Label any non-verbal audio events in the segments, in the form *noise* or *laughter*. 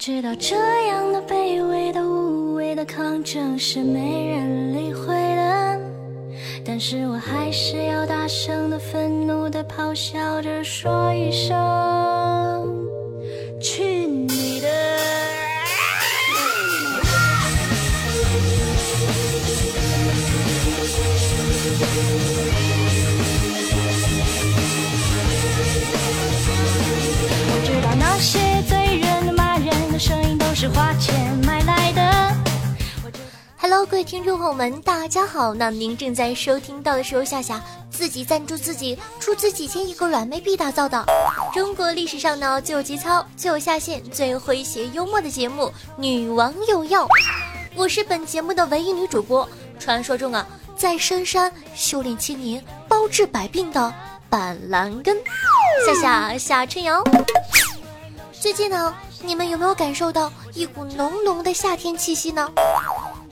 知道这样的卑微的无谓的抗争是没人理会的，但是我还是要大声的、愤怒的咆哮着说一声：花钱买来的。Hello，各位听众朋友们，大家好。那您正在收听到的是由夏夏自己赞助自己出资几千亿个软妹币打造的中国历史上呢最有节操、最有下限、最诙谐幽默的节目《女王有药》。我是本节目的唯一女主播，传说中啊在深山修炼千年、包治百病的板蓝根，夏夏夏春瑶。最近呢，你们有没有感受到一股浓浓的夏天气息呢？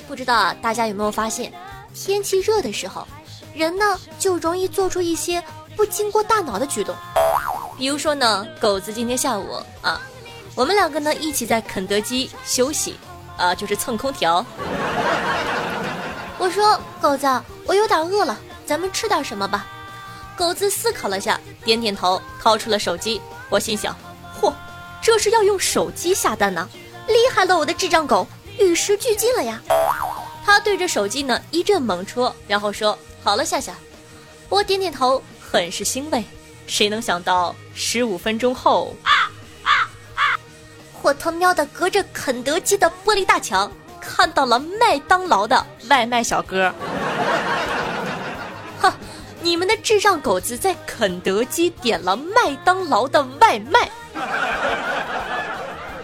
不知道啊，大家有没有发现，天气热的时候，人呢就容易做出一些不经过大脑的举动。比如说呢，狗子今天下午啊，我们两个呢一起在肯德基休息，啊，就是蹭空调。*laughs* 我说狗子，我有点饿了，咱们吃点什么吧。狗子思考了下，点点头，掏出了手机。我心想，嚯，这是要用手机下单呢、厉害了，我的智障狗！与时俱进了呀！他对着手机呢一阵猛戳，然后说：“好了，夏夏。”我点点头，很是欣慰。谁能想到十五分钟后，我他喵的隔着肯德基的玻璃大墙看到了麦当劳的外卖小哥。*laughs* 哼，你们的智障狗子在肯德基点了麦当劳的外卖。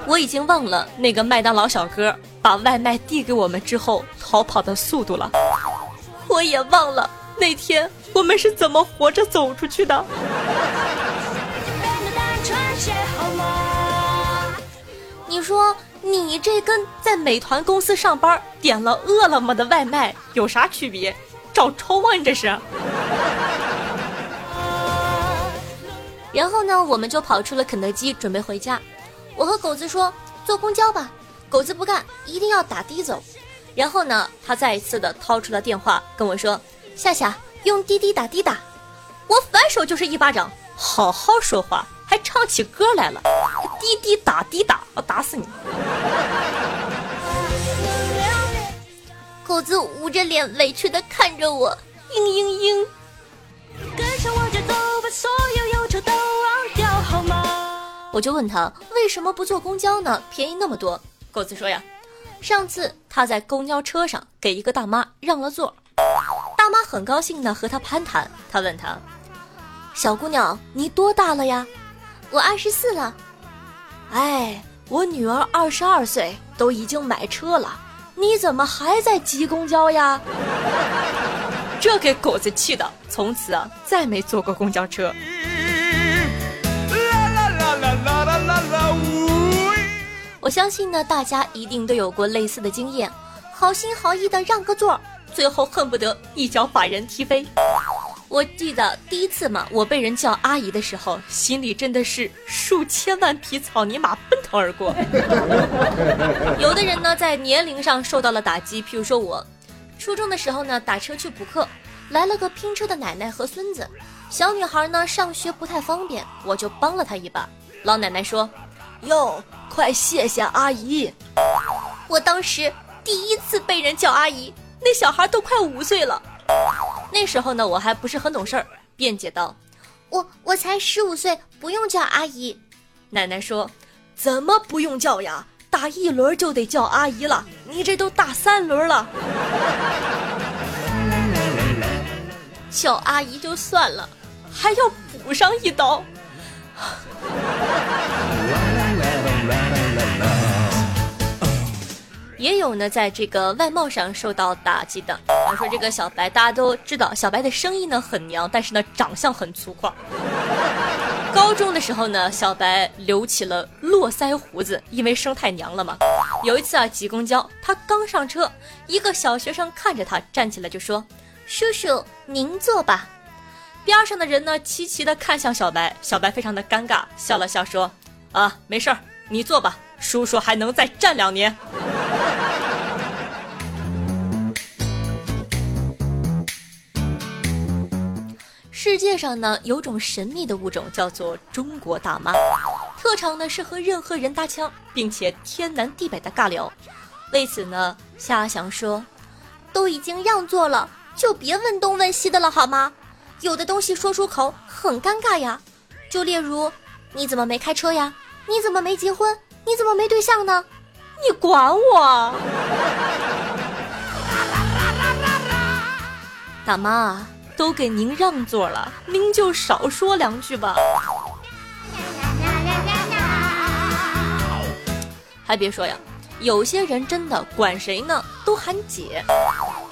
我已经忘了那个麦当劳小哥把外卖递给我们之后逃跑的速度了，我也忘了那天我们是怎么活着走出去的。你说你这跟在美团公司上班点了饿了么的外卖有啥区别？找抽啊你这是？然后呢，我们就跑出了肯德基，准备回家。我和狗子说坐公交吧，狗子不干，一定要打的走。然后呢，他再一次的掏出了电话跟我说：“夏夏，用滴滴打的打。”我反手就是一巴掌，好好说话，还唱起歌来了，滴滴打的打，我打死你！狗子捂着脸委屈的看着我，嘤嘤嘤。跟上我节我就问他为什么不坐公交呢？便宜那么多。狗子说呀，上次他在公交车上给一个大妈让了座，大妈很高兴的和他攀谈。他问他，小姑娘你多大了呀？我二十四了。哎，我女儿二十二岁，都已经买车了，你怎么还在挤公交呀？*laughs* 这给狗子气的，从此啊再没坐过公交车。我相信呢，大家一定都有过类似的经验，好心好意的让个座，最后恨不得一脚把人踢飞。我记得第一次嘛，我被人叫阿姨的时候，心里真的是数千万匹草泥马奔腾而过。*laughs* 有的人呢，在年龄上受到了打击，譬如说我，初中的时候呢，打车去补课，来了个拼车的奶奶和孙子，小女孩呢上学不太方便，我就帮了她一把。老奶奶说：“哟，快谢谢阿姨。”我当时第一次被人叫阿姨，那小孩都快五岁了。那时候呢，我还不是很懂事儿，辩解道：“我我才十五岁，不用叫阿姨。”奶奶说：“怎么不用叫呀？打一轮就得叫阿姨了，你这都打三轮了。*laughs* ”叫阿姨就算了，还要补上一刀。也有呢，在这个外貌上受到打击的。比如说这个小白，大家都知道，小白的声音呢很娘，但是呢长相很粗犷。*laughs* 高中的时候呢，小白留起了络腮胡子，因为声太娘了嘛。有一次啊，挤公交，他刚上车，一个小学生看着他，站起来就说：“叔叔，您坐吧。”边上的人呢，齐齐的看向小白，小白非常的尴尬，笑了笑说：“啊，没事儿，你坐吧，叔叔还能再站两年。世界上呢，有种神秘的物种叫做中国大妈，特长呢是和任何人搭腔，并且天南地北的尬聊。为此呢，夏翔说，都已经让座了，就别问东问西的了好吗？有的东西说出口很尴尬呀，就例如，你怎么没开车呀？你怎么没结婚？你怎么没对象呢？你管我？大妈。都给您让座了，您就少说两句吧。还别说呀，有些人真的管谁呢都喊姐。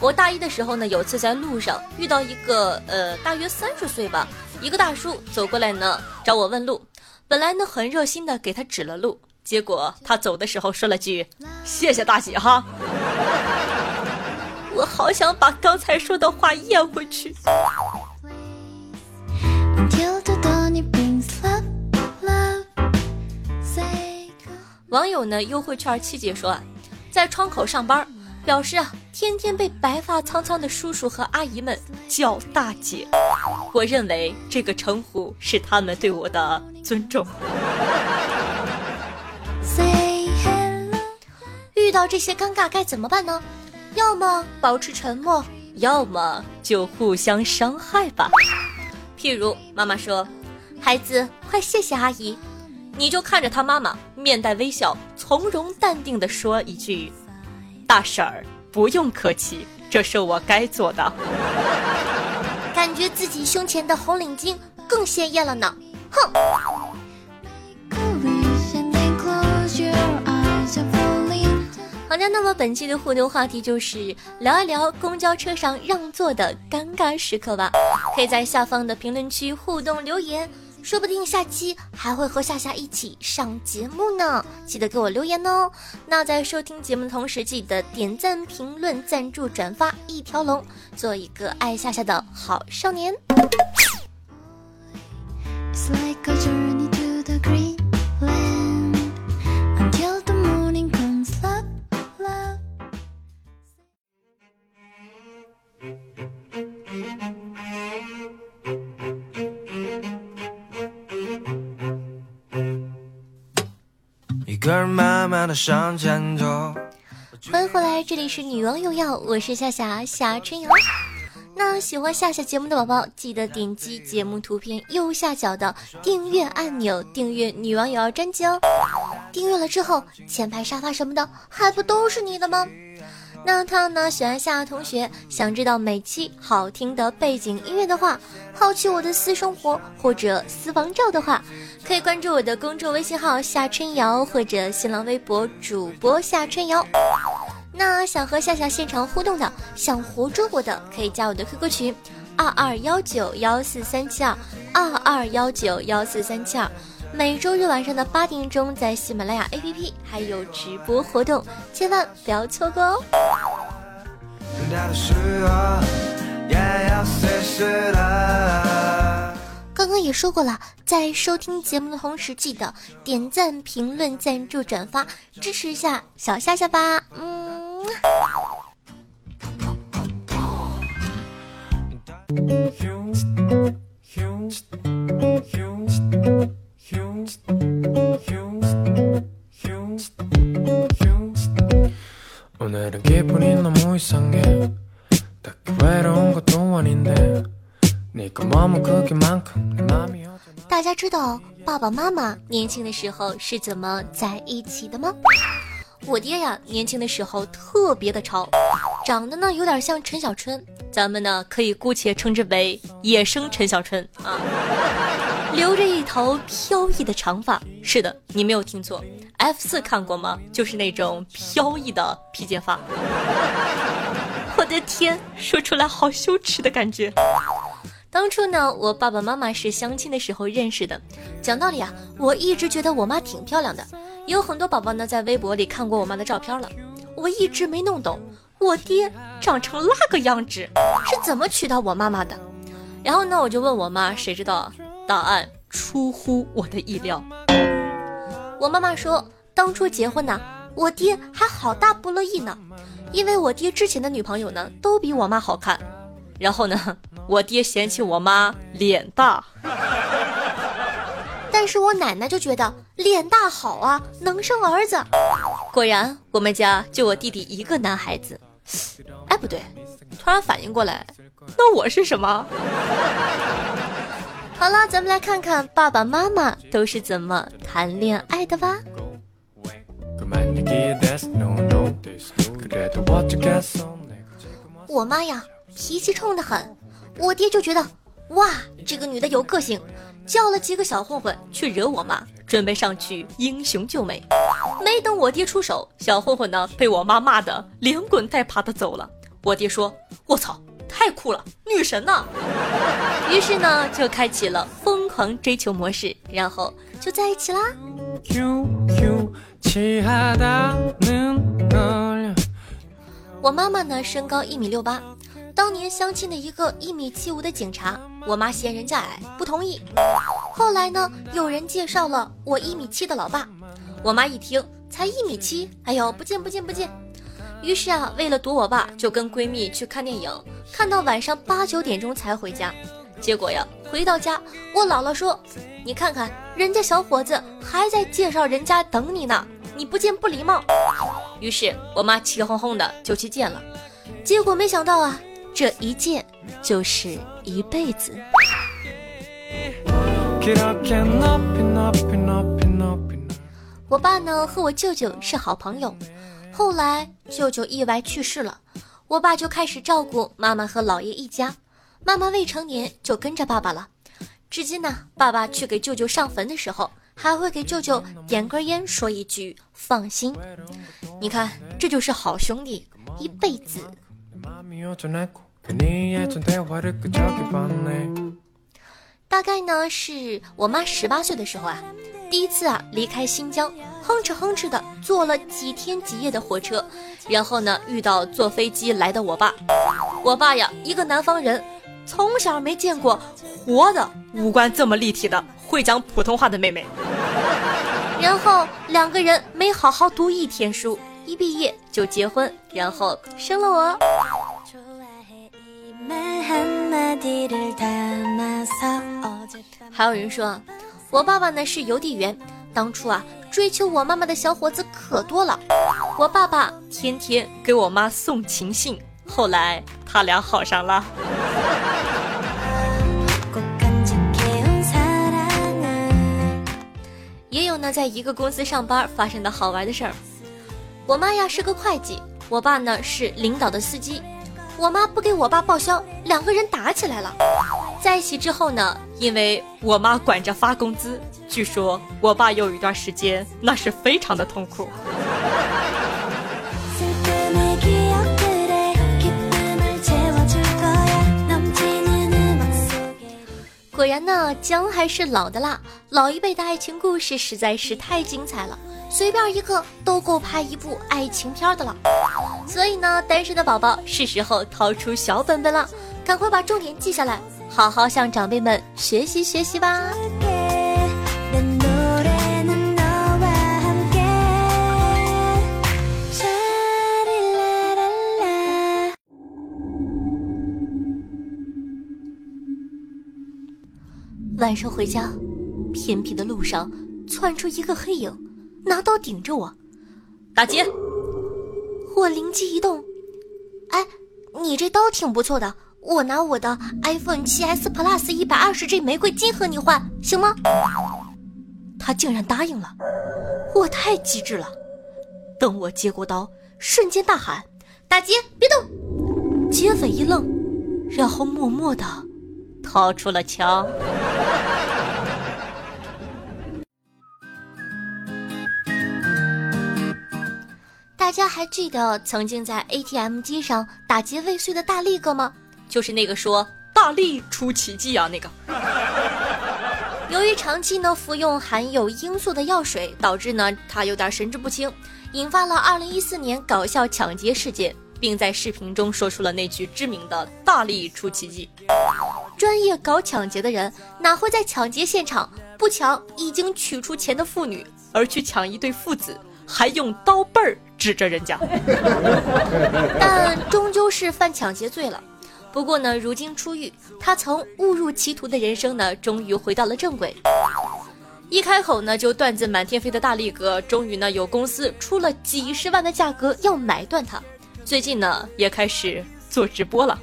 我大一的时候呢，有次在路上遇到一个呃大约三十岁吧，一个大叔走过来呢找我问路，本来呢很热心的给他指了路，结果他走的时候说了句谢谢大姐哈。我好想把刚才说的话咽回去。网友呢，优惠券七姐说啊，在窗口上班，表示啊，天天被白发苍苍的叔叔和阿姨们叫大姐。我认为这个称呼是他们对我的尊重。遇到这些尴尬该怎么办呢？要么保持沉默，要么就互相伤害吧。譬如妈妈说：“孩子，快谢谢阿姨。”你就看着他妈妈面带微笑，从容淡定地说一句：“大婶儿，不用客气，这是我该做的。”感觉自己胸前的红领巾更鲜艳了呢。哼。好的，那么本期的互动话题就是聊一聊公交车上让座的尴尬时刻吧。可以在下方的评论区互动留言，说不定下期还会和夏夏一起上节目呢。记得给我留言哦。那在收听节目的同时，记得点赞、评论、赞助、转发一条龙，做一个爱夏夏的好少年。向前走欢迎回来，这里是女王有药，我是夏夏夏春瑶。那喜欢夏夏节目的宝宝，记得点击节目图片右下角的订阅按钮，订阅女王有药专辑哦。订阅了之后，前排沙发什么的，还不都是你的吗？那他呢？喜欢夏同学，想知道每期好听的背景音乐的话，好奇我的私生活或者私房照的话，可以关注我的公众微信号夏春瑶或者新浪微博主播夏春瑶。那想和夏夏现场互动的，想活捉我的，可以加我的 QQ 群二二幺九幺四三七二二二幺九幺四三七二。每周日晚上的八点钟，在喜马拉雅 APP 还有直播活动，千万不要错过哦！刚刚也说过了，在收听节目的同时，记得点赞、评论、赞助、转发，支持一下小夏夏吧。嗯。大家知道爸爸妈妈年轻的时候是怎么在一起的吗？我爹呀，年轻的时候特别的潮，长得呢有点像陈小春，咱们呢可以姑且称之为野生陈小春啊。留着一头飘逸的长发，是的，你没有听错，F 四看过吗？就是那种飘逸的披肩发。我的天，说出来好羞耻的感觉。当初呢，我爸爸妈妈是相亲的时候认识的。讲道理啊，我一直觉得我妈挺漂亮的，有很多宝宝呢在微博里看过我妈的照片了。我一直没弄懂，我爹长成那个样子是怎么娶到我妈妈的。然后呢，我就问我妈，谁知道？答案出乎我的意料。我妈妈说，当当初结婚呢，我爹还好大不乐意呢，因为我爹之前的女朋友呢都比我妈好看，然后呢，*laughs* 我爹嫌弃我妈脸大，但是我奶奶就觉得脸大好啊，能生儿子。果然，我们家就我弟弟一个男孩子。哎，不对，突然反应过来，那我是什么？好了，咱们来看看爸爸妈妈都是怎么谈恋爱的吧。我妈呀，脾气冲得很，我爹就觉得哇，这个女的有个性，叫了几个小混混去惹我妈，准备上去英雄救美。没等我爹出手，小混混呢被我妈骂得连滚带爬的走了。我爹说：“我操！”太酷了，女神呢！于是呢，就开启了疯狂追求模式，然后就在一起啦。我妈妈呢，身高一米六八，当年相亲的一个一米七五的警察，我妈嫌人家矮，不同意。后来呢，有人介绍了我一米七的老爸，我妈一听才一米七，哎呦，不见不见不见。于是啊，为了躲我爸，就跟闺蜜去看电影，看到晚上八九点钟才回家。结果呀，回到家，我姥姥说：“你看看，人家小伙子还在介绍人家等你呢，你不见不礼貌。”于是我妈气哄哄的就去见了。结果没想到啊，这一见就是一辈子。我爸呢和我舅舅是好朋友。后来舅舅意外去世了，我爸就开始照顾妈妈和姥爷一家。妈妈未成年就跟着爸爸了，至今呢，爸爸去给舅舅上坟的时候，还会给舅舅点根烟，说一句放心。你看，这就是好兄弟，一辈子。大概呢，是我妈十八岁的时候啊。第一次啊，离开新疆，哼哧哼哧的坐了几天几夜的火车，然后呢，遇到坐飞机来的我爸。我爸呀，一个南方人，从小没见过活的五官这么立体的会讲普通话的妹妹。然后两个人没好好读一天书，一毕业就结婚，然后生了我。还有人说。我爸爸呢是邮递员，当初啊追求我妈妈的小伙子可多了，我爸爸天天给我妈送情信，后来他俩好上了。也有呢，在一个公司上班发生的好玩的事儿，我妈呀是个会计，我爸呢是领导的司机，我妈不给我爸报销，两个人打起来了。在一起之后呢，因为我妈管着发工资，据说我爸有一段时间那是非常的痛苦。果然呢，姜还是老的辣，老一辈的爱情故事实在是太精彩了，随便一个都够拍一部爱情片的了。所以呢，单身的宝宝是时候掏出小本本了，赶快把重点记下来。好好向长辈们学习学习吧。晚上回家，偏僻的路上窜出一个黑影，拿刀顶着我。打劫，我灵机一动，哎，你这刀挺不错的。我拿我的 iPhone 7s Plus 一百二十 G 玫瑰金和你换，行吗？他竟然答应了，我太机智了。等我接过刀，瞬间大喊：“打劫，别动！”劫匪一愣，然后默默的掏出了枪。大家还记得曾经在 ATM 机上打劫未遂的大力哥吗？就是那个说大力出奇迹啊，那个。*laughs* 由于长期呢服用含有罂粟的药水，导致呢他有点神志不清，引发了2014年搞笑抢劫事件，并在视频中说出了那句知名的大力出奇迹。专业搞抢劫的人哪会在抢劫现场不抢已经取出钱的妇女，而去抢一对父子，还用刀背儿指着人家，*laughs* 但终究是犯抢劫罪了。不过呢，如今出狱，他曾误入歧途的人生呢，终于回到了正轨。一开口呢，就段子满天飞的大力哥，终于呢，有公司出了几十万的价格要买断他。最近呢，也开始做直播了。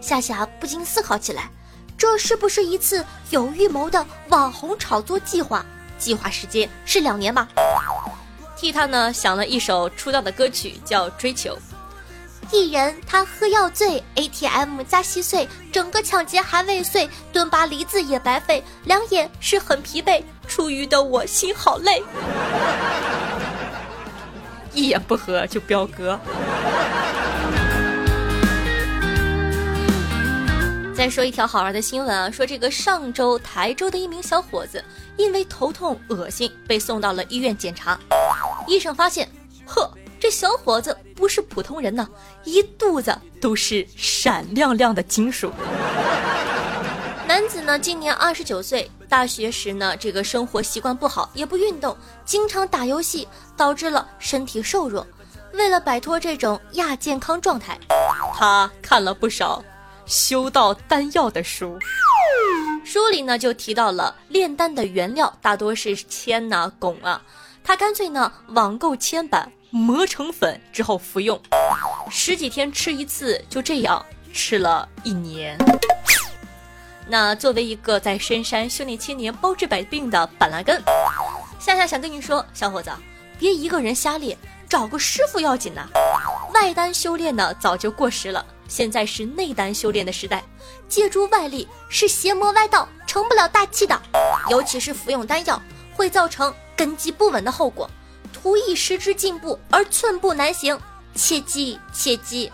夏夏不禁思考起来，这是不是一次有预谋的网红炒作计划？计划时间是两年吗？替他呢想了一首出道的歌曲，叫《追求》。艺人他喝药醉，ATM 加稀碎，整个抢劫还未遂，蹲拔梨子也白费，两眼是很疲惫，出狱的我心好累。*laughs* 一言不合就飙歌。再说一条好玩的新闻啊，说这个上周台州的一名小伙子因为头痛恶心被送到了医院检查，医生发现，呵，这小伙子不是普通人呢，一肚子都是闪亮亮的金属。*laughs* 男子呢今年二十九岁，大学时呢这个生活习惯不好，也不运动，经常打游戏，导致了身体瘦弱。为了摆脱这种亚健康状态，他看了不少。修道丹药的书，书里呢就提到了炼丹的原料大多是铅呐、汞啊，他干脆呢网购铅板磨成粉之后服用，十几天吃一次，就这样吃了一年。那作为一个在深山修炼千年包治百病的板蓝根，夏夏想跟你说，小伙子，别一个人瞎练，找个师傅要紧呐。外丹修炼呢早就过时了。现在是内丹修炼的时代，借助外力是邪魔歪道，成不了大器的。尤其是服用丹药，会造成根基不稳的后果。图一时之进步而寸步难行，切记切记。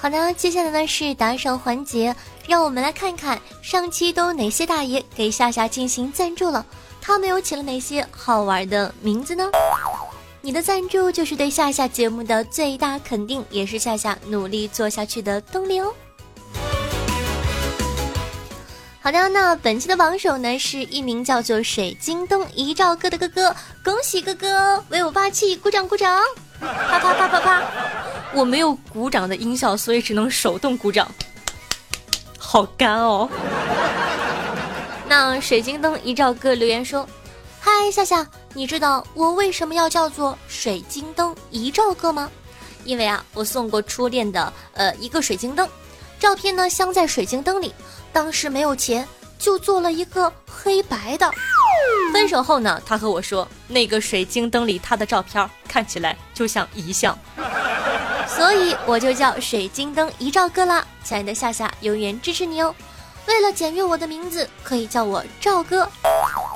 好的，接下来呢是打赏环节，让我们来看看上期都哪些大爷给夏夏进行赞助了，他们又起了哪些好玩的名字呢？你的赞助就是对夏夏节目的最大肯定，也是夏夏努力做下去的动力哦。好的，那本期的榜首呢是一名叫做水晶灯一兆哥的哥哥，恭喜哥哥，威武霸气，鼓掌鼓掌，啪啪啪啪啪。我没有鼓掌的音效，所以只能手动鼓掌。好干哦。那水晶灯一照哥留言说：“嗨，夏夏，你知道我为什么要叫做水晶灯一照哥吗？因为啊，我送过初恋的呃一个水晶灯，照片呢镶在水晶灯里，当时没有钱，就做了一个黑白的。分手后呢，他和我说，那个水晶灯里他的照片看起来就像遗像。”所以我就叫水晶灯一兆哥啦，亲爱的夏夏，永远支持你哦。为了简约我的名字，可以叫我赵哥。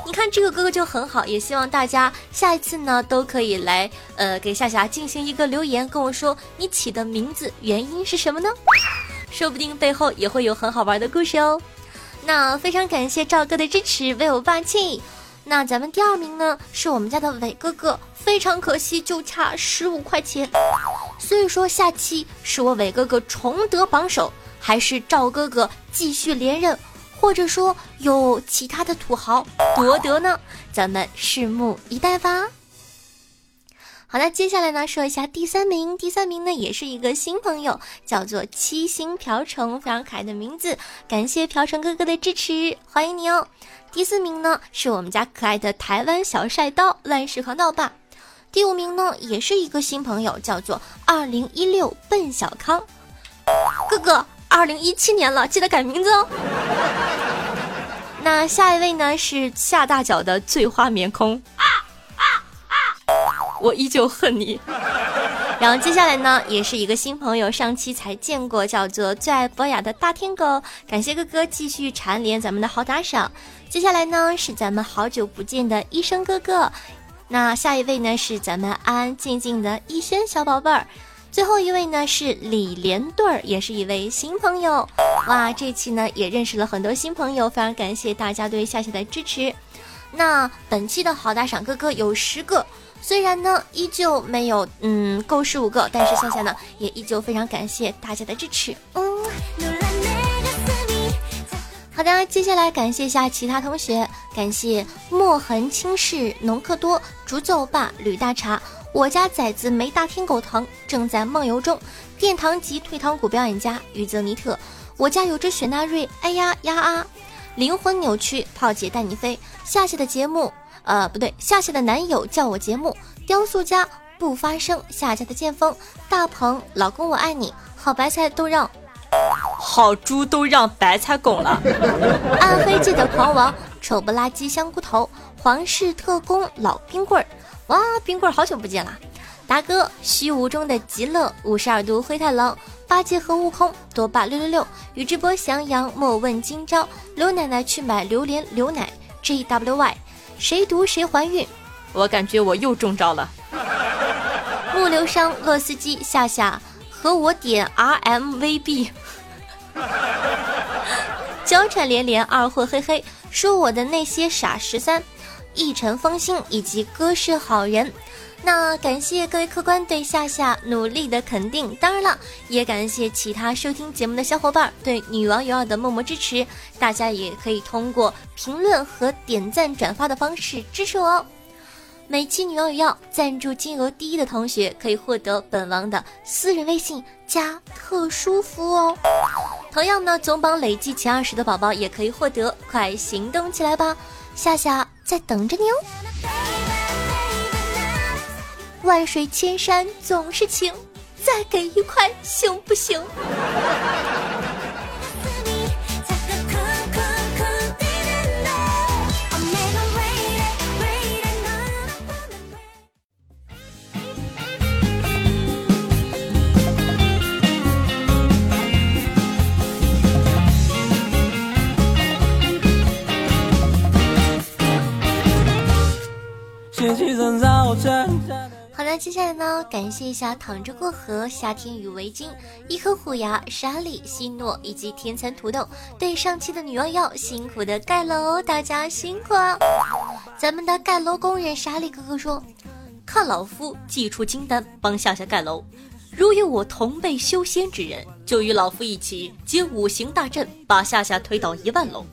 你看这个哥哥就很好，也希望大家下一次呢都可以来呃给夏夏进行一个留言，跟我说你起的名字原因是什么呢？说不定背后也会有很好玩的故事哦。那非常感谢赵哥的支持，为我霸气。那咱们第二名呢，是我们家的伟哥哥，非常可惜，就差十五块钱。所以说，下期是我伟哥哥重得榜首，还是赵哥哥继续连任，或者说有其他的土豪夺得呢？咱们拭目以待吧。好的，接下来呢，说一下第三名。第三名呢，也是一个新朋友，叫做七星瓢虫，非常可爱的名字。感谢瓢虫哥哥的支持，欢迎你哦。第四名呢，是我们家可爱的台湾小帅刀乱世狂刀霸。第五名呢，也是一个新朋友，叫做二零一六奔小康。哥哥，二零一七年了，记得改名字哦。*laughs* 那下一位呢，是下大脚的醉花眠空。我依旧恨你。然后接下来呢，也是一个新朋友，上期才见过，叫做最爱博雅的大天狗。感谢哥哥继续蝉联咱们的好打赏。接下来呢，是咱们好久不见的医生哥哥。那下一位呢，是咱们安安静静的逸轩小宝贝儿。最后一位呢是李连队儿，也是一位新朋友。哇，这期呢也认识了很多新朋友，非常感谢大家对夏夏的支持。那本期的好打赏哥哥有十个，虽然呢依旧没有嗯够十五个，但是夏夏呢也依旧非常感谢大家的支持。嗯。好的，接下来感谢一下其他同学，感谢墨痕轻视农克多、竹奏爸、吕大茶、我家崽子没大天狗疼，正在梦游中，殿堂级退堂鼓表演家于泽尼特，我家有只雪纳瑞，哎呀呀啊，灵魂扭曲，炮姐带你飞，夏夏的节目，呃不对，夏夏的男友叫我节目，雕塑家不发声，夏家的剑锋，大鹏老公我爱你，好白菜都让。好猪都让白菜拱了。暗黑界的狂王，丑不拉几香菇头，皇室特工老冰棍儿，哇，冰棍儿好久不见啦！达哥，虚无中的极乐，五十二度灰太狼，八戒和悟空，多霸六六六，宇智波翔阳，莫问今朝，刘奶奶去买榴莲牛奶，G W Y，谁毒谁怀孕？我感觉我又中招了。木流商，洛斯基，夏夏和我点 R M V B。*laughs* 交缠连连，二货嘿嘿，说我的那些傻十三，一尘风心以及哥是好人。那感谢各位客官对夏夏努力的肯定，当然了，也感谢其他收听节目的小伙伴对女王有二的默默支持。大家也可以通过评论和点赞、转发的方式支持我哦。每期女王有要赞助金额第一的同学，可以获得本王的私人微信加特殊服务哦。同样呢，总榜累计前二十的宝宝也可以获得，快行动起来吧！夏夏在等着你哦。万水千山总是情，再给一块行不行？好的，接下来呢，感谢一下躺着过河、夏天与围巾、一颗虎牙、沙莉、希诺以及天蚕土豆对上期的女王药辛苦的盖楼，大家辛苦啊。咱们的盖楼工人沙莉哥哥说：“看老夫祭出金丹，帮夏夏盖楼。如有我同辈修仙之人，就与老夫一起接五行大阵，把夏夏推倒一万楼。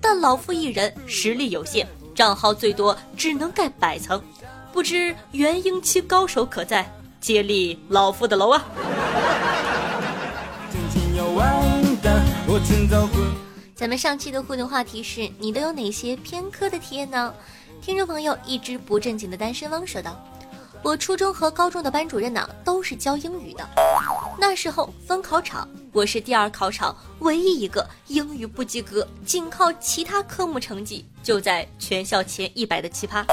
但老夫一人实力有限。”账号最多只能盖百层，不知元婴期高手可在，接力老夫的楼啊！咱们上期的互动话题是你都有哪些偏科的体验呢？听众朋友一直不正经的单身汪说道。我初中和高中的班主任呢，都是教英语的。那时候分考场，我是第二考场唯一一个英语不及格，仅靠其他科目成绩就在全校前一百的奇葩。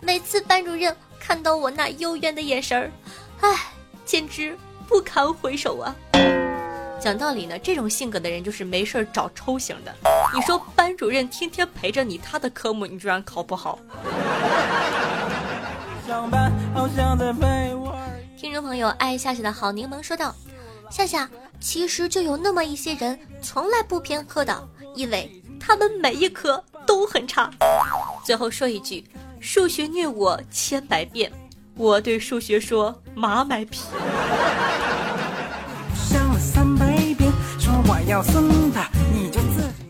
每次班主任看到我那幽怨的眼神儿，唉，简直不堪回首啊！讲道理呢，这种性格的人就是没事儿找抽型的。你说班主任天天陪着你，他的科目你居然考不好？听众朋友，爱夏夏的好柠檬说道：“夏夏，其实就有那么一些人从来不偏科的，因为他们每一科都很差。”最后说一句：数学虐我千百遍，我对数学说马买皮。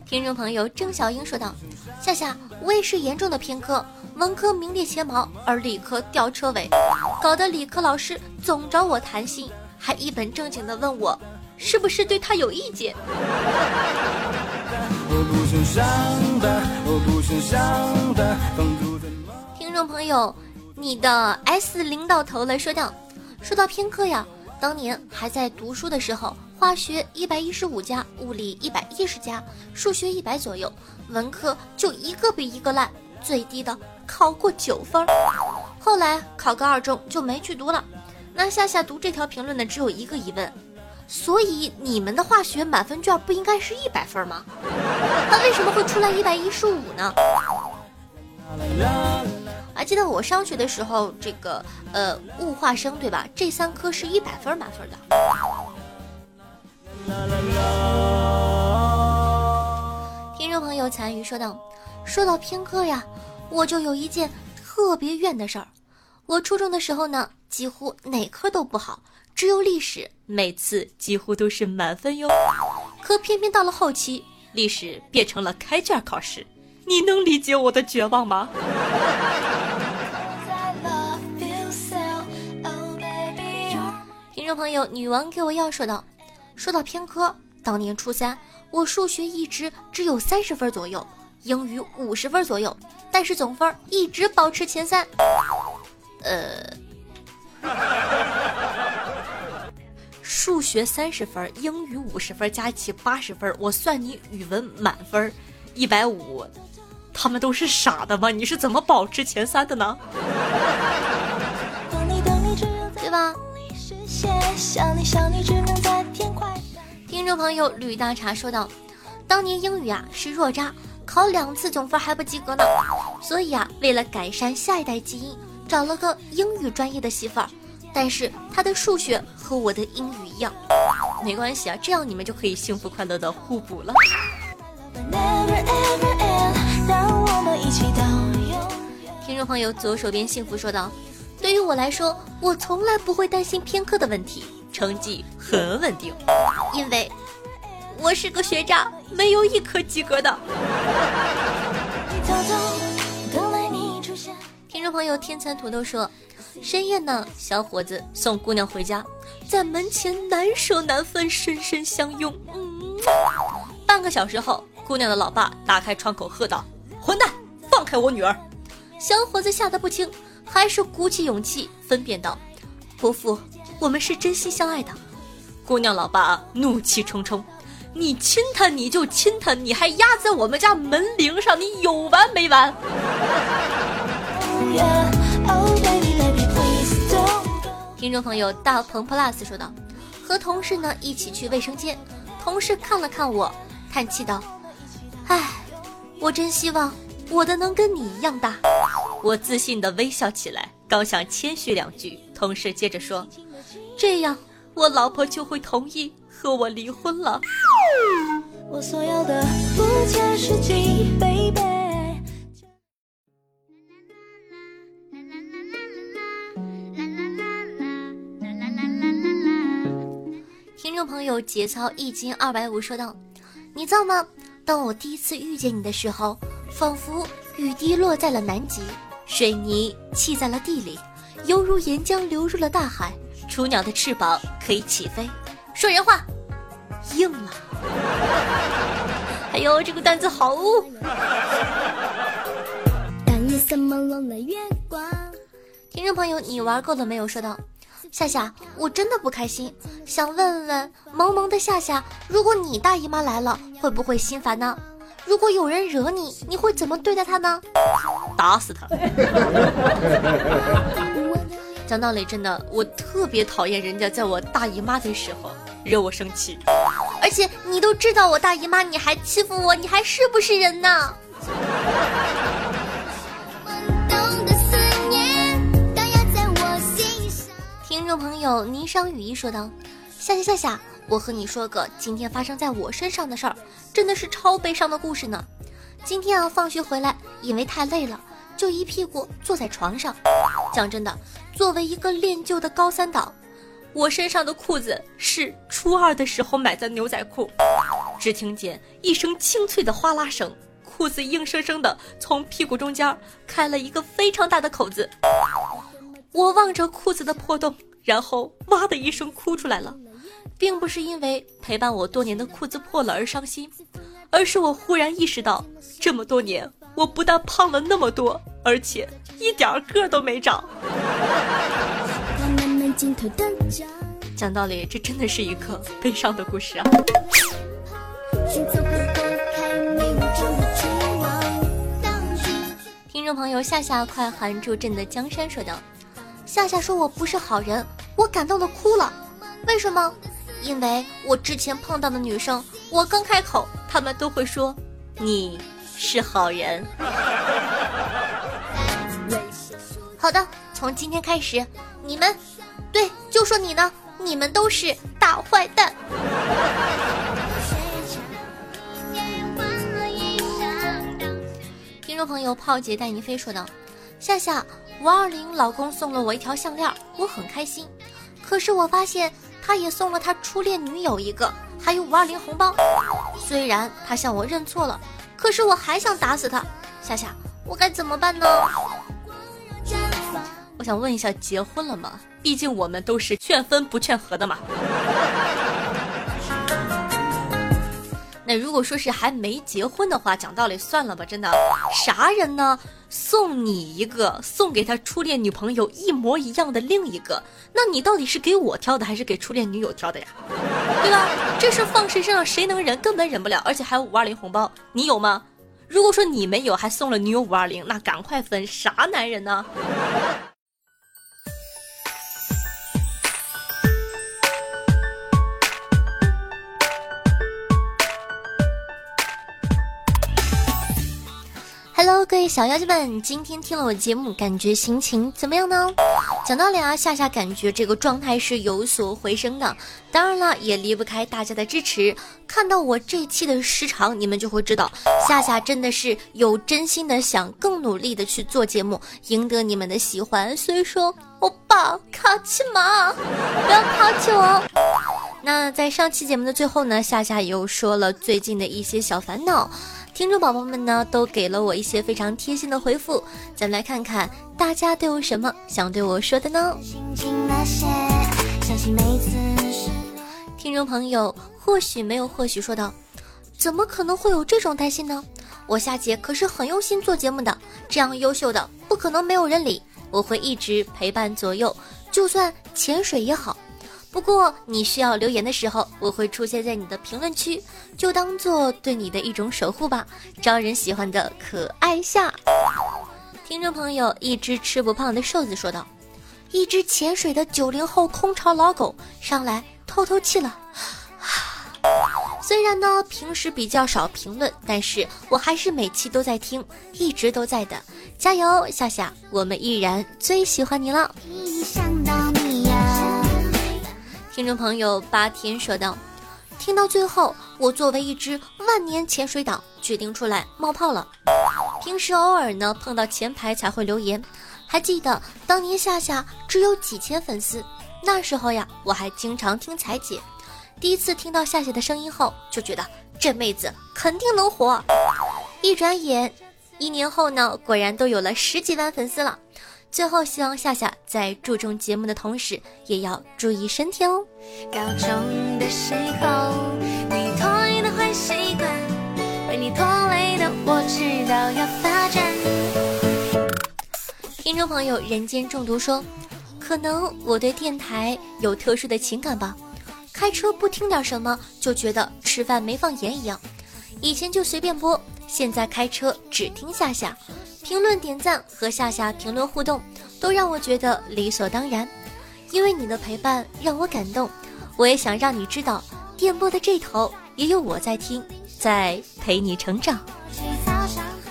听众朋友郑小英说道：“夏夏，我也是严重的偏科。”文科名列前茅，而理科吊车尾，搞得理科老师总找我谈心，还一本正经的问我是不是对他有意见。听众朋友，你的 S 领导头来说道：“说到偏科呀，当年还在读书的时候，化学一百一十五加，物理一百一十加，数学一百左右，文科就一个比一个烂，最低的。”考过九分，后来考个二中就没去读了。那夏夏读这条评论的只有一个疑问，所以你们的化学满分卷不应该是一百分吗？那为什么会出来一百一十五呢？啊，记得我上学的时候，这个呃物化生对吧？这三科是一百分满分的。听众朋友残余说道：“说到偏科呀，我就有一件特别怨的事儿。我初中的时候呢，几乎哪科都不好，只有历史，每次几乎都是满分哟。可偏偏到了后期，历史变成了开卷考试。你能理解我的绝望吗？”众朋友，女王给我要说道：“说到偏科，当年初三，我数学一直只有三十分左右，英语五十分左右，但是总分一直保持前三。呃，*laughs* 数学三十分，英语五十分，加起八十分，我算你语文满分一百五，他们都是傻的吗？你是怎么保持前三的呢？对吧？听众朋友吕大茶说道：“当年英语啊是弱渣，考两次总分还不及格呢。所以啊，为了改善下一代基因，找了个英语专业的媳妇儿。但是他的数学和我的英语一样，没关系啊，这样你们就可以幸福快乐的互补了。”听众朋友左手边幸福说道：“对于我来说，我从来不会担心偏科的问题。”成绩很稳定，因为我是个学渣，没有一科及格的。听众朋友天蚕土豆说，深夜呢，小伙子送姑娘回家，在门前难舍难分，深深相拥。嗯，半个小时后，姑娘的老爸打开窗口喝道：“混蛋，放开我女儿！”小伙子吓得不轻，还是鼓起勇气分辨道：“伯父。”我们是真心相爱的，姑娘老爸怒气冲冲，你亲他你就亲他，你还压在我们家门铃上，你有完没完？听众朋友大鹏 plus 说道，和同事呢一起去卫生间，同事看了看我，叹气道：“唉，我真希望我的能跟你一样大。”我自信的微笑起来，刚想谦虚两句，同事接着说。这样，我老婆就会同意和我离婚了。听众朋友，节操一斤二百五说道：“你知道吗？当我第一次遇见你的时候，仿佛雨滴落在了南极，水泥砌在了地里，犹如岩浆流入了大海。”雏鸟的翅膀可以起飞，说人话，硬了。*laughs* 哎呦，这个单子好。*laughs* 听众朋友，你玩够了没有？说道，夏夏，我真的不开心，想问问萌萌的夏夏，如果你大姨妈来了，会不会心烦呢？如果有人惹你，你会怎么对待他呢？打死他。*laughs* 讲道理，真的，我特别讨厌人家在我大姨妈的时候惹我生气，而且你都知道我大姨妈，你还欺负我，你还是不是人呢？听众朋友霓裳羽衣说道：“夏夏夏夏，我和你说个今天发生在我身上的事儿，真的是超悲伤的故事呢。今天啊，放学回来，因为太累了。”就一屁股坐在床上。讲真的，作为一个练就的高三党，我身上的裤子是初二的时候买的牛仔裤。只听见一声清脆的哗啦声，裤子硬生生的从屁股中间开了一个非常大的口子。我望着裤子的破洞，然后哇的一声哭出来了，并不是因为陪伴我多年的裤子破了而伤心，而是我忽然意识到，这么多年。我不但胖了那么多，而且一点个都没长。讲道理，这真的是一个悲伤的故事啊！听众朋友，夏夏快含住朕的江山说道：“夏夏说我不是好人，我感动的哭了。为什么？因为我之前碰到的女生，我刚开口，她们都会说你。”是好人。*laughs* 好的，从今天开始，你们，对，就说你呢，你们都是大坏蛋。听众朋友，炮姐带你飞说道：“夏夏，五二零，老公送了我一条项链，我很开心。可是我发现他也送了他初恋女友一个，还有五二零红包。虽然他向我认错了，可是我还想打死他。夏夏，我该怎么办呢？”我想问一下，结婚了吗？毕竟我们都是劝分不劝和的嘛。那如果说是还没结婚的话，讲道理算了吧，真的，啥人呢？送你一个，送给他初恋女朋友一模一样的另一个，那你到底是给我挑的，还是给初恋女友挑的呀？对吧？这事放谁身上谁能忍？根本忍不了，而且还有五二零红包，你有吗？如果说你没有，还送了女友五二零，那赶快分，啥男人呢各位小妖精们，今天听了我的节目，感觉心情怎么样呢？讲道理啊，夏夏感觉这个状态是有所回升的。当然了，也离不开大家的支持。看到我这期的时长，你们就会知道，夏夏真的是有真心的想更努力的去做节目，赢得你们的喜欢。所以说，欧巴卡其马，不要抛弃我。那在上期节目的最后呢，夏夏又说了最近的一些小烦恼。听众宝宝们呢，都给了我一些非常贴心的回复，咱们来看看大家都有什么想对我说的呢？听众朋友，或许没有，或许说道：“怎么可能会有这种担心呢？我夏姐可是很用心做节目的，这样优秀的不可能没有人理，我会一直陪伴左右，就算潜水也好。”不过你需要留言的时候，我会出现在你的评论区，就当做对你的一种守护吧，招人喜欢的可爱下。听众朋友，一只吃不胖的瘦子说道：“一只潜水的九零后空巢老狗上来透透气了。虽然呢平时比较少评论，但是我还是每期都在听，一直都在的。加油，夏夏，我们依然最喜欢你了。”听众朋友八天说道：“听到最后，我作为一只万年潜水党，决定出来冒泡了。平时偶尔呢碰到前排才会留言。还记得当年夏夏只有几千粉丝，那时候呀，我还经常听彩姐。第一次听到夏夏的声音后，就觉得这妹子肯定能火。一转眼，一年后呢，果然都有了十几万粉丝了。”最后，希望夏夏在注重节目的同时，也要注意身体哦。高中的时候，你的坏习惯，被你拖累的我知道要发展。听众朋友，人间中毒说，可能我对电台有特殊的情感吧，开车不听点什么就觉得吃饭没放盐一样，以前就随便播，现在开车只听夏夏。评论、点赞和夏夏评论互动，都让我觉得理所当然。因为你的陪伴让我感动，我也想让你知道，电波的这头也有我在听，在陪你成长。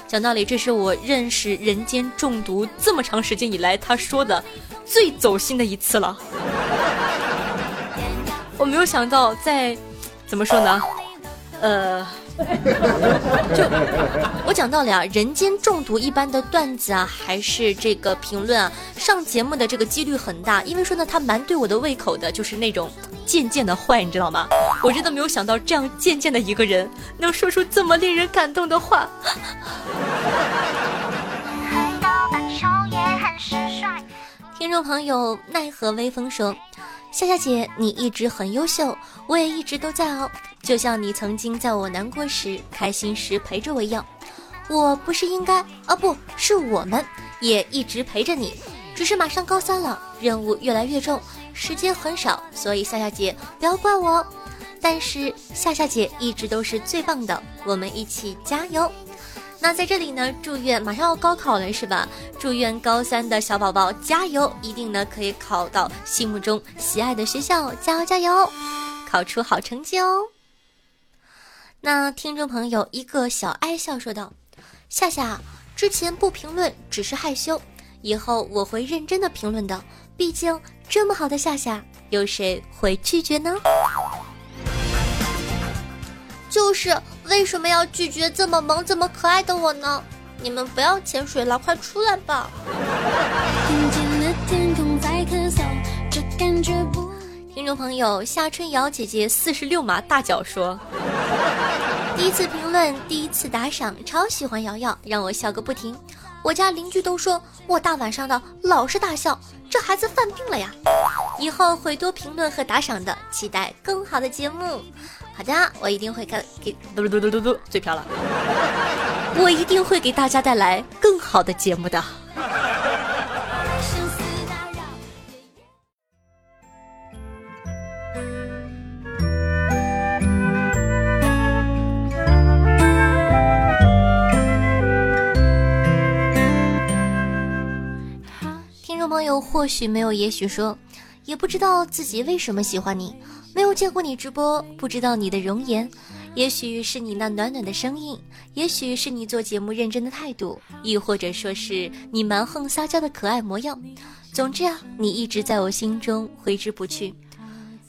讲道理，这是我认识人间中毒这么长时间以来，他说的最走心的一次了。*laughs* 我没有想到，在怎么说呢？呃。就 *laughs* 我讲道理啊，人间中毒一般的段子啊，还是这个评论啊，上节目的这个几率很大，因为说呢，他蛮对我的胃口的，就是那种渐渐的坏，你知道吗？我真的没有想到这样渐渐的一个人，能说出这么令人感动的话。听众朋友，奈何微风说。夏夏姐，你一直很优秀，我也一直都在哦。就像你曾经在我难过时、开心时陪着我一样，我不是应该啊，不是我们也一直陪着你。只是马上高三了，任务越来越重，时间很少，所以夏夏姐不要怪我。但是夏夏姐一直都是最棒的，我们一起加油。那在这里呢，祝愿马上要高考了，是吧？祝愿高三的小宝宝加油，一定呢可以考到心目中喜爱的学校，加油加油，考出好成绩哦。那听众朋友一个小爱笑说道：“夏夏之前不评论只是害羞，以后我会认真的评论的。毕竟这么好的夏夏，有谁会拒绝呢？就是为什么要拒绝这么萌、这么可爱的我呢？你们不要潜水了，快出来吧！听众朋友夏春瑶姐姐四十六码大脚说：“第一次评论，第一次打赏，超喜欢瑶瑶，让我笑个不停。我家邻居都说我大晚上的老是大笑，这孩子犯病了呀！以后会多评论和打赏的，期待更好的节目。好的，我一定会给给嘟嘟嘟嘟嘟嘴瓢了。*laughs* ”我一定会给大家带来更好的节目的。听众朋友，或许没有，也许说，也不知道自己为什么喜欢你，没有见过你直播，不知道你的容颜。也许是你那暖暖的声音，也许是你做节目认真的态度，亦或者说是你蛮横撒娇的可爱模样。总之啊，你一直在我心中挥之不去，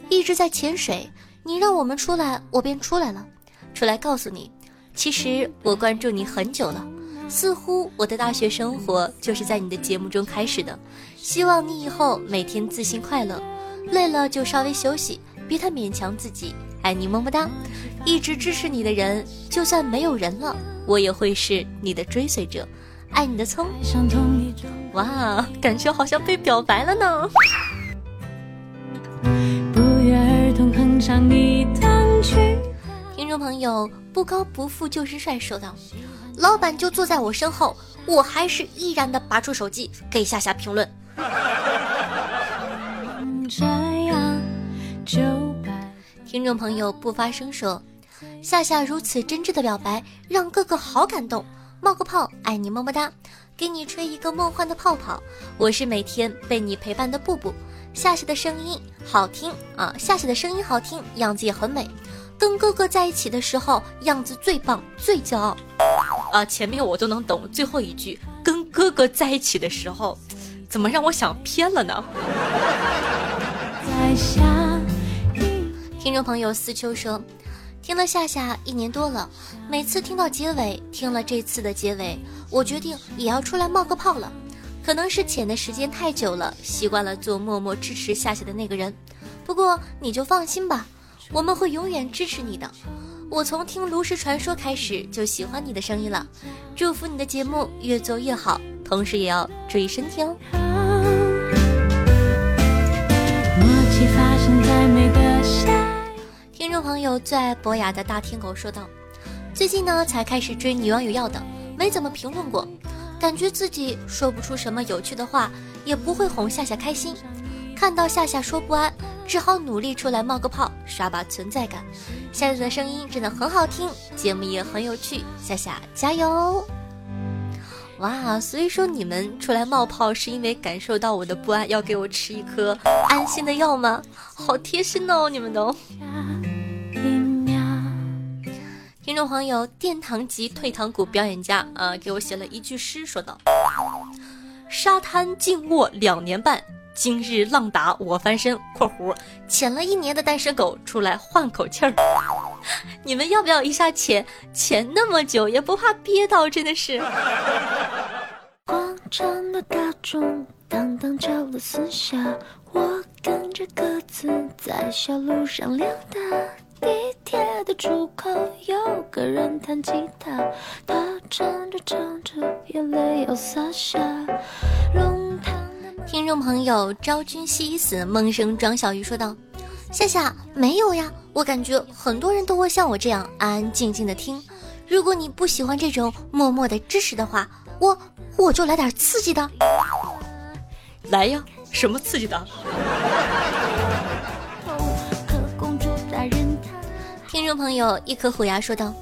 一直在潜水。你让我们出来，我便出来了，出来告诉你，其实我关注你很久了。似乎我的大学生活就是在你的节目中开始的。希望你以后每天自信快乐，累了就稍微休息，别太勉强自己。爱你么么哒，一直支持你的人，就算没有人了，我也会是你的追随者。爱你的葱，哇，感觉好像被表白了呢。听众朋友，不高不富就是帅，说道：“老板就坐在我身后，我还是毅然的拔出手机给夏夏评论。这样就。听众朋友不发声说：“夏夏如此真挚的表白，让哥哥好感动。冒个泡，爱你么么哒，给你吹一个梦幻的泡泡。我是每天被你陪伴的布布。夏夏的声音好听啊，夏夏的声音好听，样子也很美。跟哥哥在一起的时候，样子最棒，最骄傲。啊，前面我都能懂，最后一句跟哥哥在一起的时候，怎么让我想偏了呢？”在下。听众朋友思秋说：“听了夏夏一年多了，每次听到结尾，听了这次的结尾，我决定也要出来冒个泡了。可能是潜的时间太久了，习惯了做默默支持夏夏的那个人。不过你就放心吧，我们会永远支持你的。我从听《炉石传说》开始就喜欢你的声音了，祝福你的节目越做越好，同时也要注意身体哦。”默契发生在每个夏。听众朋友最爱博雅的大天狗说道：“最近呢才开始追女网友要的，没怎么评论过，感觉自己说不出什么有趣的话，也不会哄夏夏开心。看到夏夏说不安，只好努力出来冒个泡，刷把存在感。夏夏的声音真的很好听，节目也很有趣，夏夏加油！哇，所以说你们出来冒泡是因为感受到我的不安，要给我吃一颗安心的药吗？好贴心哦，你们都。”听众朋友，殿堂级退堂鼓表演家啊，给我写了一句诗，说道：“沙滩静卧两年半，今日浪打我翻身。”（括弧潜了一年的单身狗出来换口气儿。*laughs* ）你们要不要一下潜？潜那么久也不怕憋到，真的是。广场的大钟当当敲了四下，我跟着鸽子在小路上溜达。地铁的出口有个人弹吉他，他唱着唱着眼泪要洒下。龙潭听众朋友昭君西死梦生庄小鱼说道：“夏夏没有呀，我感觉很多人都会像我这样安安静静的听。如果你不喜欢这种默默的支持的话，我我就来点刺激的。来呀，什么刺激的？”听众朋友，一颗虎牙说道：“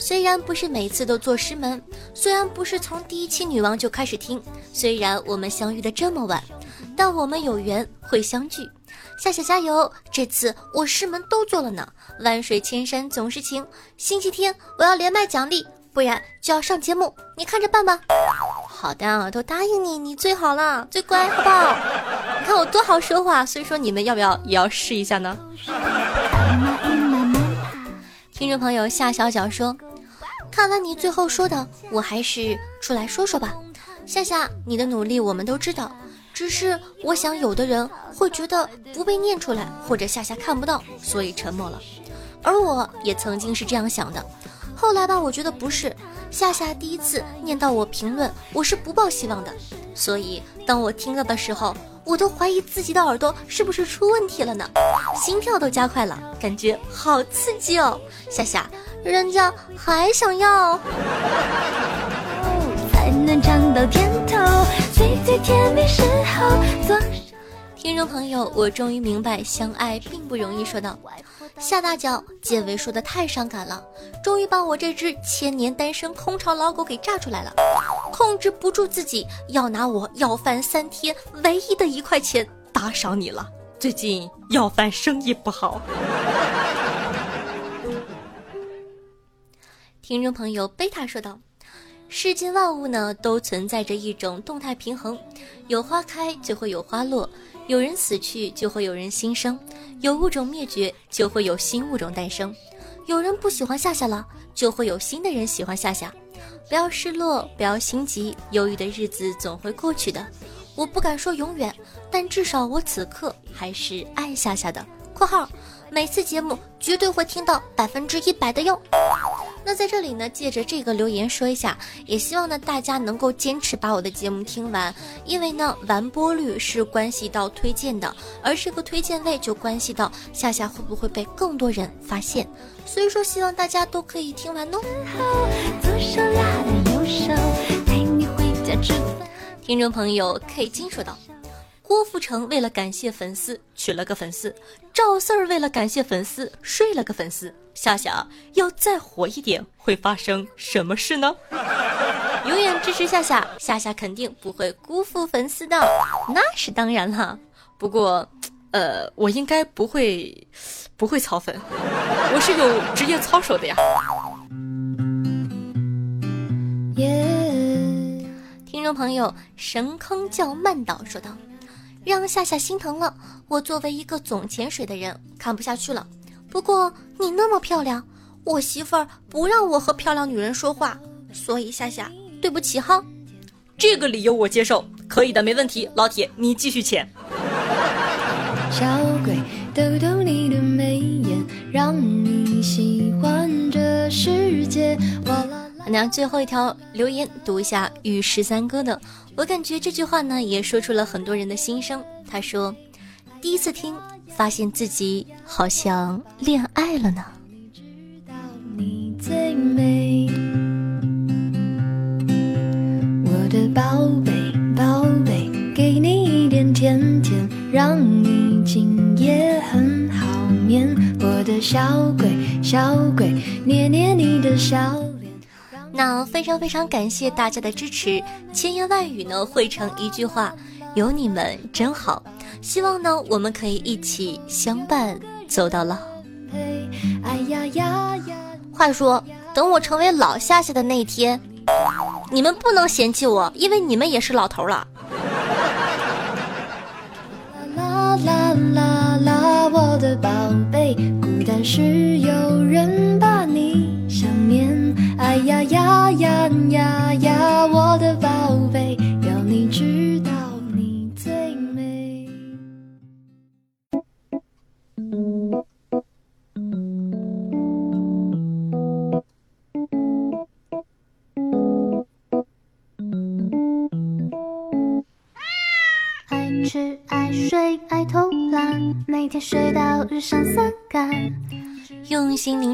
虽然不是每次都做师门，虽然不是从第一期女王就开始听，虽然我们相遇的这么晚，但我们有缘会相聚。夏夏加油！这次我师门都做了呢。万水千山总是情，星期天我要连麦奖励，不然就要上节目，你看着办吧。”好的啊，都答应你，你最好了，最乖，好不好？*laughs* 你看我多好说话，所以说你们要不要也要试一下呢？*laughs* 听众朋友夏小小说：“看完你最后说的，我还是出来说说吧。夏夏，你的努力我们都知道，只是我想有的人会觉得不被念出来，或者夏夏看不到，所以沉默了。而我也曾经是这样想的，后来吧，我觉得不是。夏夏第一次念到我评论，我是不抱希望的，所以当我听到的时候。”我都怀疑自己的耳朵是不是出问题了呢，心跳都加快了，感觉好刺激哦！夏夏，人家还想要。才能尝到甜头，最最甜蜜时候听众朋友，我终于明白相爱并不容易。说道：“夏大脚结尾说的太伤感了，终于把我这只千年单身空巢老狗给炸出来了。控制不住自己，要拿我要饭三天唯一的一块钱打赏你了。最近要饭生意不好。听众朋友贝塔说道：“世间万物呢，都存在着一种动态平衡，有花开就会有花落，有人死去就会有人新生，有物种灭绝就会有新物种诞生，有人不喜欢夏夏了，就会有新的人喜欢夏夏。”不要失落，不要心急，忧郁的日子总会过去的。我不敢说永远，但至少我此刻还是爱夏夏的。（括号）每次节目绝对会听到百分之一百的哟。那在这里呢，借着这个留言说一下，也希望呢大家能够坚持把我的节目听完，因为呢完播率是关系到推荐的，而这个推荐位就关系到夏夏会不会被更多人发现，所以说希望大家都可以听完哦。听众朋友 K 金说道。郭富城为了感谢粉丝娶了个粉丝，赵四儿为了感谢粉丝睡了个粉丝。夏夏要再火一点，会发生什么事呢？*laughs* 永远支持夏夏，夏夏肯定不会辜负粉丝的，那是当然了。不过，呃，我应该不会，不会操粉，我是有职业操守的呀。听众朋友，神坑叫曼岛说道。让夏夏心疼了。我作为一个总潜水的人，看不下去了。不过你那么漂亮，我媳妇儿不让我和漂亮女人说话，所以夏夏，对不起哈。这个理由我接受，可以的，没问题。老铁，你继续潜。*laughs* 小鬼逗逗你的眉眼，让你喜欢这世界。那最后一条留言读一下与十三哥的。我感觉这句话呢，也说出了很多人的心声。他说：“第一次听，发现自己好像恋爱了呢。”我的宝贝宝贝，给你一点甜甜，让你今夜很好眠。我的小鬼小鬼，捏捏你的小。那非常非常感谢大家的支持，千言万语呢汇成一句话，有你们真好。希望呢我们可以一起相伴走到老。话说，等我成为老夏夏的那天，你们不能嫌弃我，因为你们也是老头了。啦啦啦啦，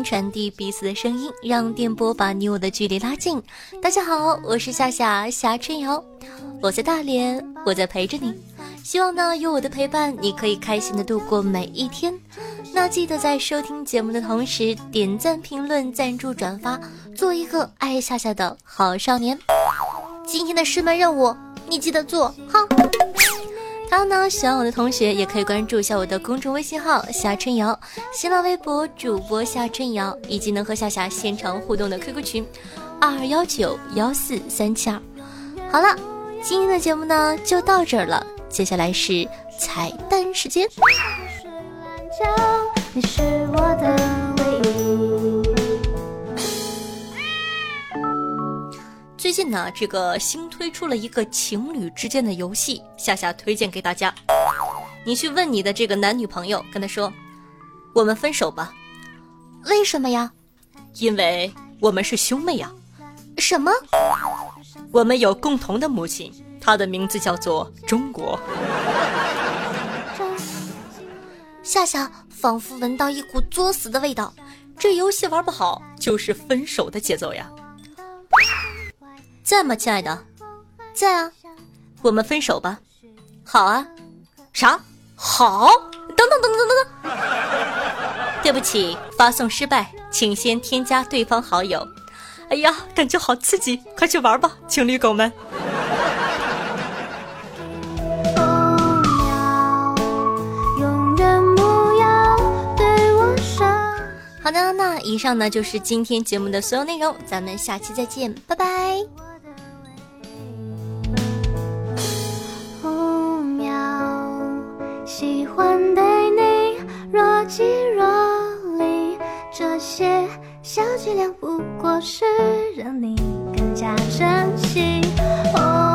传递彼此的声音，让电波把你我的距离拉近。大家好，我是夏夏夏春瑶，我在大连，我在陪着你。希望呢，有我的陪伴，你可以开心的度过每一天。那记得在收听节目的同时，点赞、评论、赞助、转发，做一个爱夏夏的好少年。今天的师门任务，你记得做好。还有呢，喜欢我的同学也可以关注一下我的公众微信号夏春瑶，新浪微博主播夏春瑶，以及能和夏夏现场互动的 QQ 群二幺九幺四三七二。好了，今天的节目呢就到这儿了，接下来是彩蛋时间。你是我的唯一。最近呢，这个新推出了一个情侣之间的游戏，夏夏推荐给大家。你去问你的这个男女朋友，跟他说：“我们分手吧。”为什么呀？因为我们是兄妹呀。什么？我们有共同的母亲，她的名字叫做中国。夏夏仿佛闻到一股作死的味道，这游戏玩不好就是分手的节奏呀。在吗，亲爱的？在啊，我们分手吧。好啊。啥？好？等等等等等等。对不起，发送失败，请先添加对方好友。哎呀，感觉好刺激，快去玩吧，情侣狗们。好的，那以上呢就是今天节目的所有内容，咱们下期再见，拜拜。喜欢对你若即若离这些小伎俩不过是让你更加珍惜。我